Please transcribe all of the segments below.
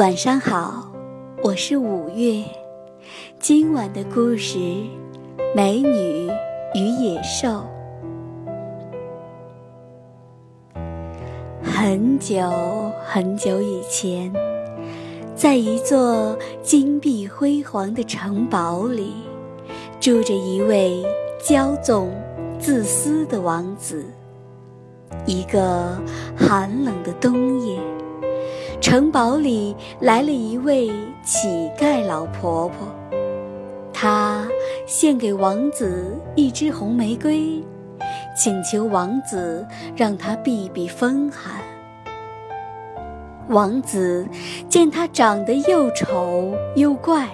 晚上好，我是五月。今晚的故事《美女与野兽》。很久很久以前，在一座金碧辉煌的城堡里，住着一位骄纵、自私的王子。一个寒冷的冬夜。城堡里来了一位乞丐老婆婆，她献给王子一支红玫瑰，请求王子让她避避风寒。王子见她长得又丑又怪，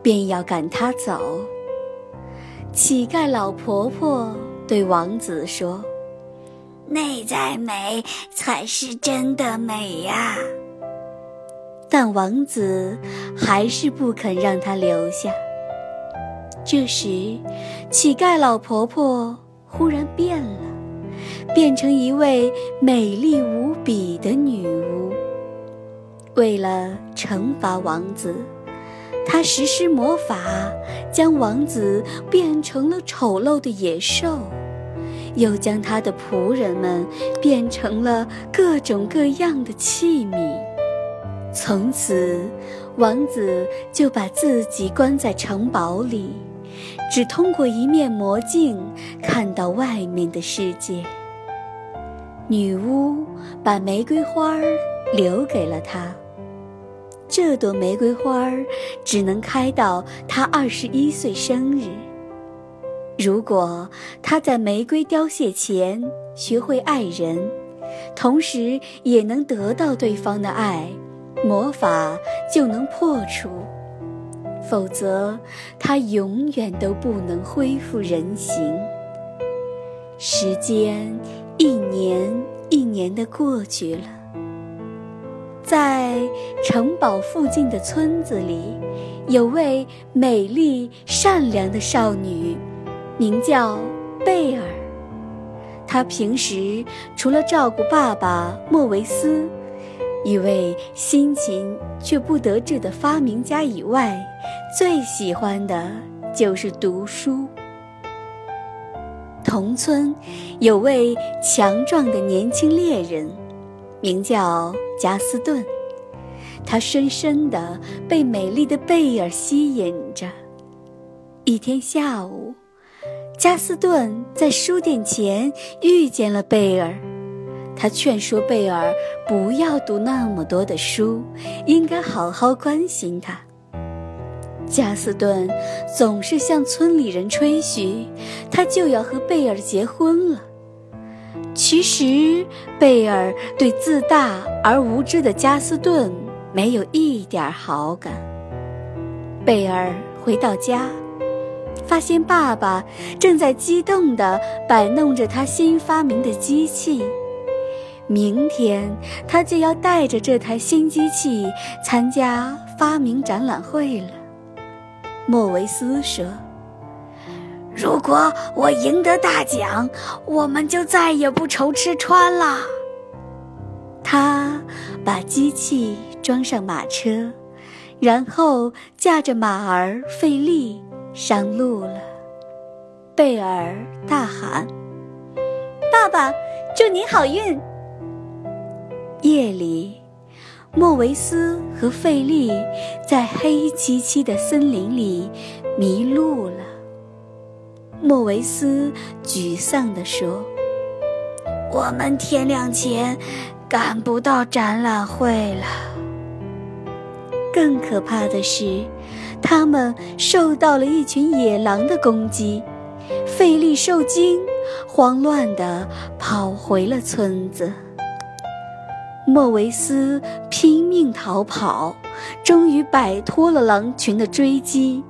便要赶她走。乞丐老婆婆对王子说：“内在美才是真的美呀。”但王子还是不肯让她留下。这时，乞丐老婆婆忽然变了，变成一位美丽无比的女巫。为了惩罚王子，她实施魔法，将王子变成了丑陋的野兽，又将他的仆人们变成了各种各样的器皿。从此，王子就把自己关在城堡里，只通过一面魔镜看到外面的世界。女巫把玫瑰花儿留给了他，这朵玫瑰花儿只能开到他二十一岁生日。如果他在玫瑰凋谢前学会爱人，同时也能得到对方的爱。魔法就能破除，否则他永远都不能恢复人形。时间一年一年的过去了，在城堡附近的村子里，有位美丽善良的少女，名叫贝尔。她平时除了照顾爸爸莫维斯。一位辛勤却不得志的发明家以外，最喜欢的就是读书。同村有位强壮的年轻猎人，名叫加斯顿，他深深地被美丽的贝尔吸引着。一天下午，加斯顿在书店前遇见了贝尔。他劝说贝尔不要读那么多的书，应该好好关心他。加斯顿总是向村里人吹嘘，他就要和贝尔结婚了。其实，贝尔对自大而无知的加斯顿没有一点好感。贝尔回到家，发现爸爸正在激动地摆弄着他新发明的机器。明天他就要带着这台新机器参加发明展览会了。莫维斯说：“如果我赢得大奖，我们就再也不愁吃穿了。”他把机器装上马车，然后驾着马儿费力上路了。贝尔大喊：“爸爸，祝你好运！”夜里，莫维斯和费利在黑漆漆的森林里迷路了。莫维斯沮丧地说：“我们天亮前赶不到展览会了。”更可怕的是，他们受到了一群野狼的攻击。费利受惊，慌乱地跑回了村子。莫维斯拼命逃跑，终于摆脱了狼群的追击，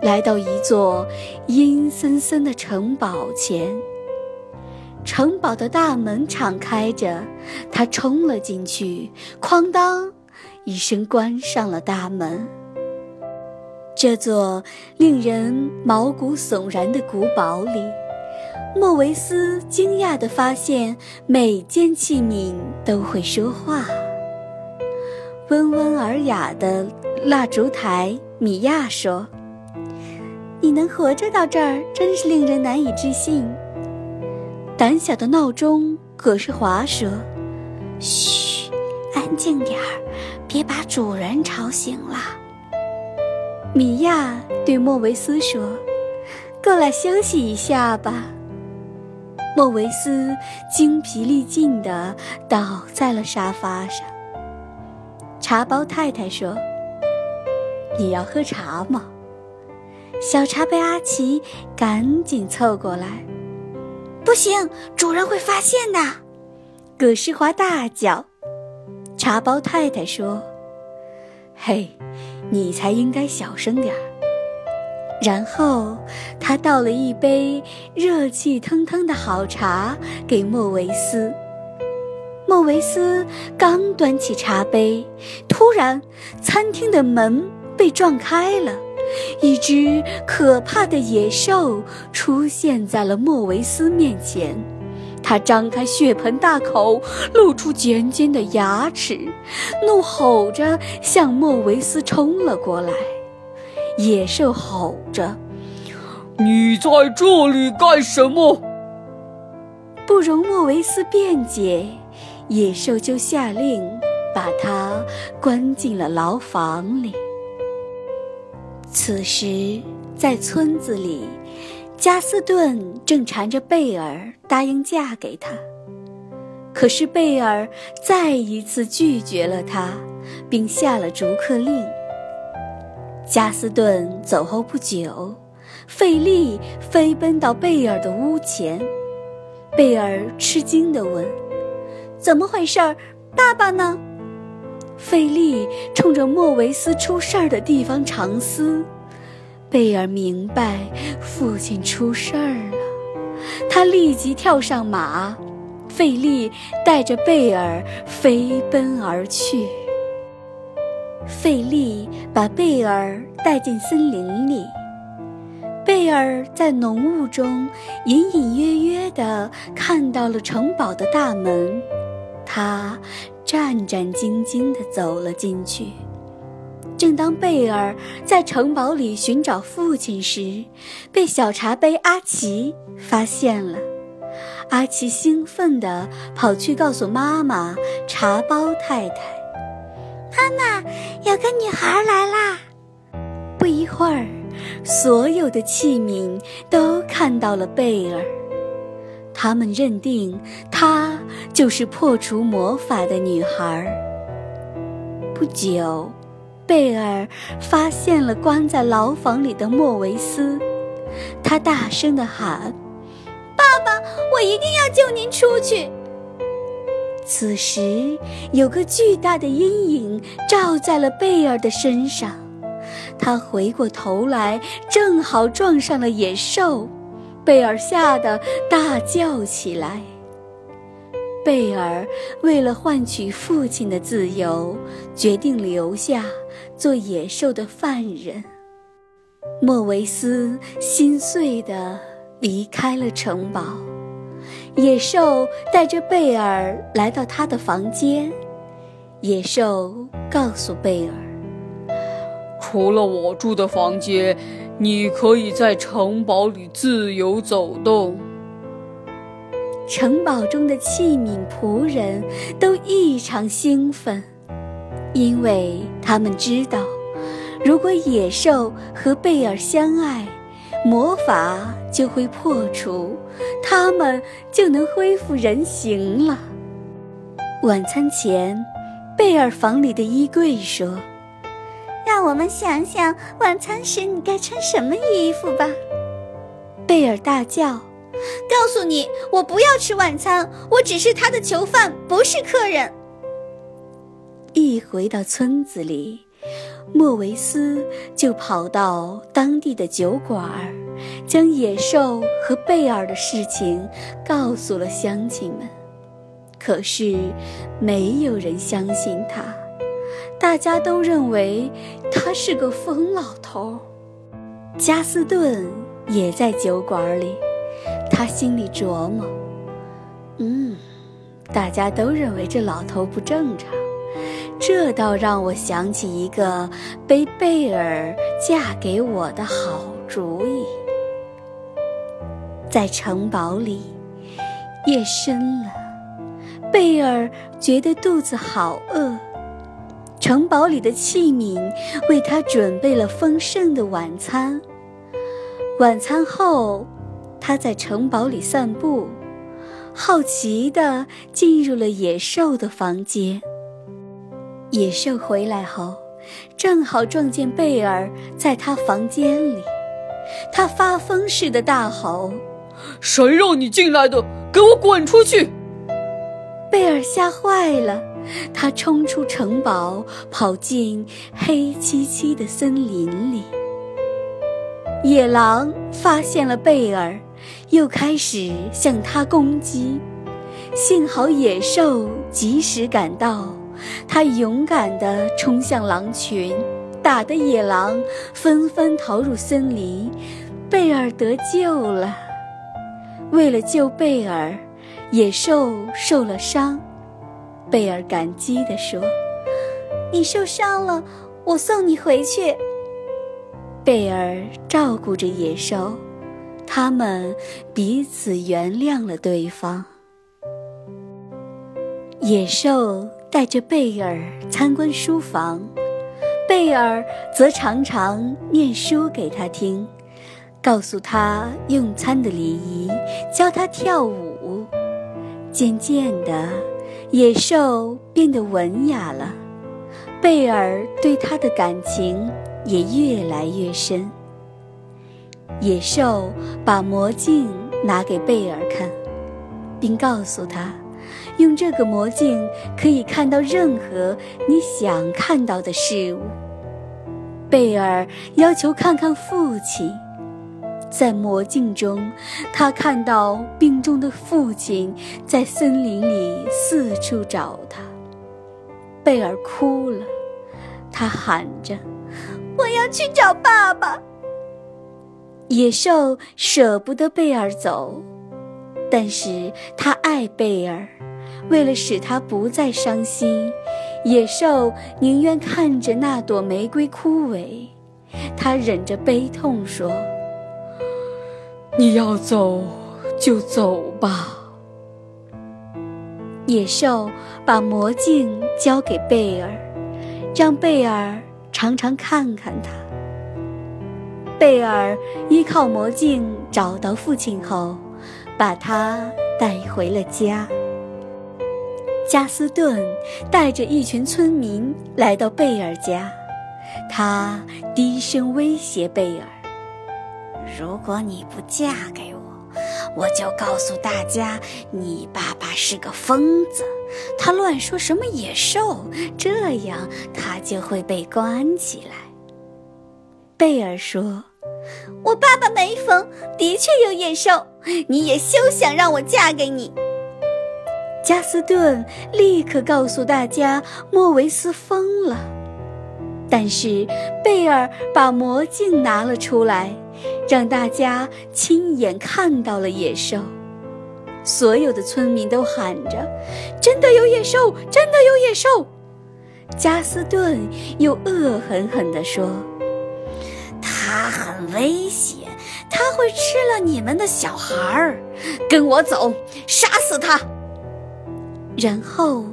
来到一座阴森森的城堡前。城堡的大门敞开着，他冲了进去，哐当一声关上了大门。这座令人毛骨悚然的古堡里。莫维斯惊讶地发现，每件器皿都会说话。温文尔雅的蜡烛台米娅说：“你能活着到这儿，真是令人难以置信。”胆小的闹钟葛世华说：“嘘，安静点儿，别把主人吵醒了。”米娅对莫维斯说：“过来休息一下吧。”莫维斯精疲力尽地倒在了沙发上。茶包太太说：“你要喝茶吗？”小茶杯阿奇赶紧凑过来：“不行，主人会发现的！”葛世华大叫。茶包太太说：“嘿。”你才应该小声点儿。然后，他倒了一杯热气腾腾的好茶给莫维斯。莫维斯刚端起茶杯，突然，餐厅的门被撞开了，一只可怕的野兽出现在了莫维斯面前。他张开血盆大口，露出尖尖的牙齿，怒吼着向莫维斯冲了过来。野兽吼着：“你在这里干什么？”不容莫维斯辩解，野兽就下令把他关进了牢房里。此时，在村子里。加斯顿正缠着贝尔答应嫁给他，可是贝尔再一次拒绝了他，并下了逐客令。加斯顿走后不久，费利飞奔到贝尔的屋前，贝尔吃惊地问：“怎么回事？爸爸呢？”费利冲着莫维斯出事儿的地方长嘶。贝尔明白父亲出事儿了，他立即跳上马，费利带着贝尔飞奔而去。费力把贝尔带进森林里，贝尔在浓雾中隐隐约约地看到了城堡的大门，他战战兢兢地走了进去。正当贝尔在城堡里寻找父亲时，被小茶杯阿奇发现了。阿奇兴奋地跑去告诉妈妈茶包太太：“妈妈，有个女孩来啦！”不一会儿，所有的器皿都看到了贝尔，他们认定她就是破除魔法的女孩。不久。贝尔发现了关在牢房里的莫维斯，他大声地喊：“爸爸，我一定要救您出去！”此时，有个巨大的阴影照在了贝尔的身上，他回过头来，正好撞上了野兽，贝尔吓得大叫起来。贝尔为了换取父亲的自由，决定留下做野兽的犯人。莫维斯心碎地离开了城堡。野兽带着贝尔来到他的房间。野兽告诉贝尔：“除了我住的房间，你可以在城堡里自由走动。”城堡中的器皿仆人都异常兴奋，因为他们知道，如果野兽和贝尔相爱，魔法就会破除，他们就能恢复人形了。晚餐前，贝尔房里的衣柜说：“让我们想想晚餐时你该穿什么衣服吧。”贝尔大叫。告诉你，我不要吃晚餐，我只是他的囚犯，不是客人。一回到村子里，莫维斯就跑到当地的酒馆，将野兽和贝尔的事情告诉了乡亲们。可是，没有人相信他，大家都认为他是个疯老头。加斯顿也在酒馆里。他心里琢磨：“嗯，大家都认为这老头不正常，这倒让我想起一个被贝尔嫁给我的好主意。在城堡里，夜深了，贝尔觉得肚子好饿。城堡里的器皿为他准备了丰盛的晚餐。晚餐后，他在城堡里散步，好奇地进入了野兽的房间。野兽回来后，正好撞见贝尔在他房间里，他发疯似的大吼：“谁让你进来的？给我滚出去！”贝尔吓坏了，他冲出城堡，跑进黑漆漆的森林里。野狼发现了贝尔，又开始向他攻击，幸好野兽及时赶到。他勇敢地冲向狼群，打得野狼纷纷逃入森林，贝尔得救了。为了救贝尔，野兽受了伤。贝尔感激地说：“你受伤了，我送你回去。”贝尔照顾着野兽，他们彼此原谅了对方。野兽。带着贝尔参观书房，贝尔则常常念书给他听，告诉他用餐的礼仪，教他跳舞。渐渐的，野兽变得文雅了，贝尔对他的感情也越来越深。野兽把魔镜拿给贝尔看，并告诉他。用这个魔镜可以看到任何你想看到的事物。贝尔要求看看父亲，在魔镜中，他看到病重的父亲在森林里四处找他。贝尔哭了，他喊着：“我要去找爸爸。”野兽舍不得贝尔走，但是他爱贝尔。为了使他不再伤心，野兽宁愿看着那朵玫瑰枯萎。他忍着悲痛说：“你要走就走吧。”野兽把魔镜交给贝尔，让贝尔常常看看它。贝尔依靠魔镜找到父亲后，把他带回了家。加斯顿带着一群村民来到贝尔家，他低声威胁贝尔：“如果你不嫁给我，我就告诉大家你爸爸是个疯子，他乱说什么野兽，这样他就会被关起来。”贝尔说：“我爸爸没疯，的确有野兽，你也休想让我嫁给你。”加斯顿立刻告诉大家，莫维斯疯了。但是贝尔把魔镜拿了出来，让大家亲眼看到了野兽。所有的村民都喊着：“真的有野兽！真的有野兽！”加斯顿又恶狠狠地说：“他很危险，他会吃了你们的小孩儿。跟我走，杀死他！”然后，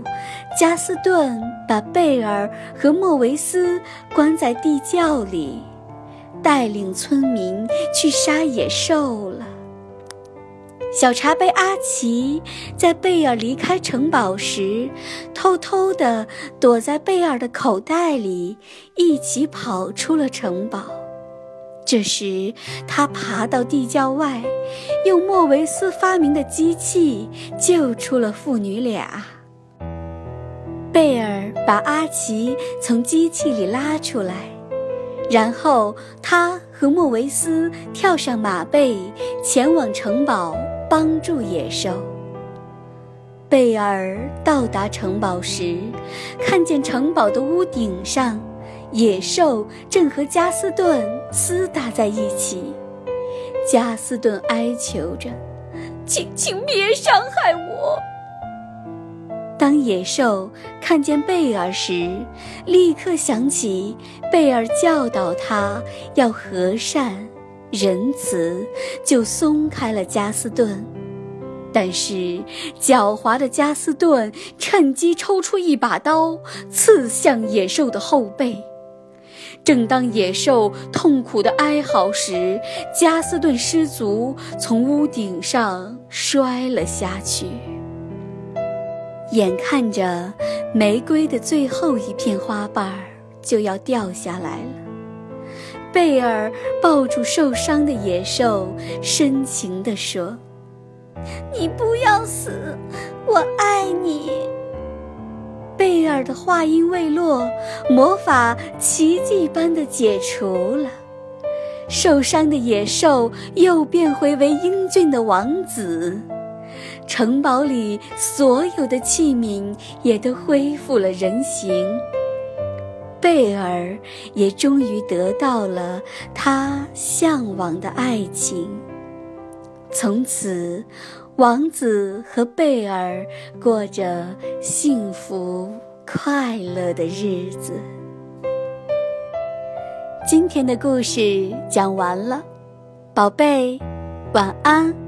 加斯顿把贝尔和莫维斯关在地窖里，带领村民去杀野兽了。小茶杯阿奇在贝尔离开城堡时，偷偷地躲在贝尔的口袋里，一起跑出了城堡。这时，他爬到地窖外，用莫维斯发明的机器救出了父女俩。贝尔把阿奇从机器里拉出来，然后他和莫维斯跳上马背，前往城堡帮助野兽。贝尔到达城堡时，看见城堡的屋顶上。野兽正和加斯顿厮打在一起，加斯顿哀求着：“请请别伤害我。”当野兽看见贝尔时，立刻想起贝尔教导他要和善、仁慈，就松开了加斯顿。但是狡猾的加斯顿趁机抽出一把刀，刺向野兽的后背。正当野兽痛苦的哀嚎时，加斯顿失足从屋顶上摔了下去。眼看着玫瑰的最后一片花瓣就要掉下来了，贝尔抱住受伤的野兽，深情地说：“你不要死，我爱你。”贝尔的话音未落，魔法奇迹般的解除了，受伤的野兽又变回为英俊的王子。城堡里所有的器皿也都恢复了人形，贝尔也终于得到了他向往的爱情。从此，王子和贝尔过着幸福快乐的日子。今天的故事讲完了，宝贝，晚安。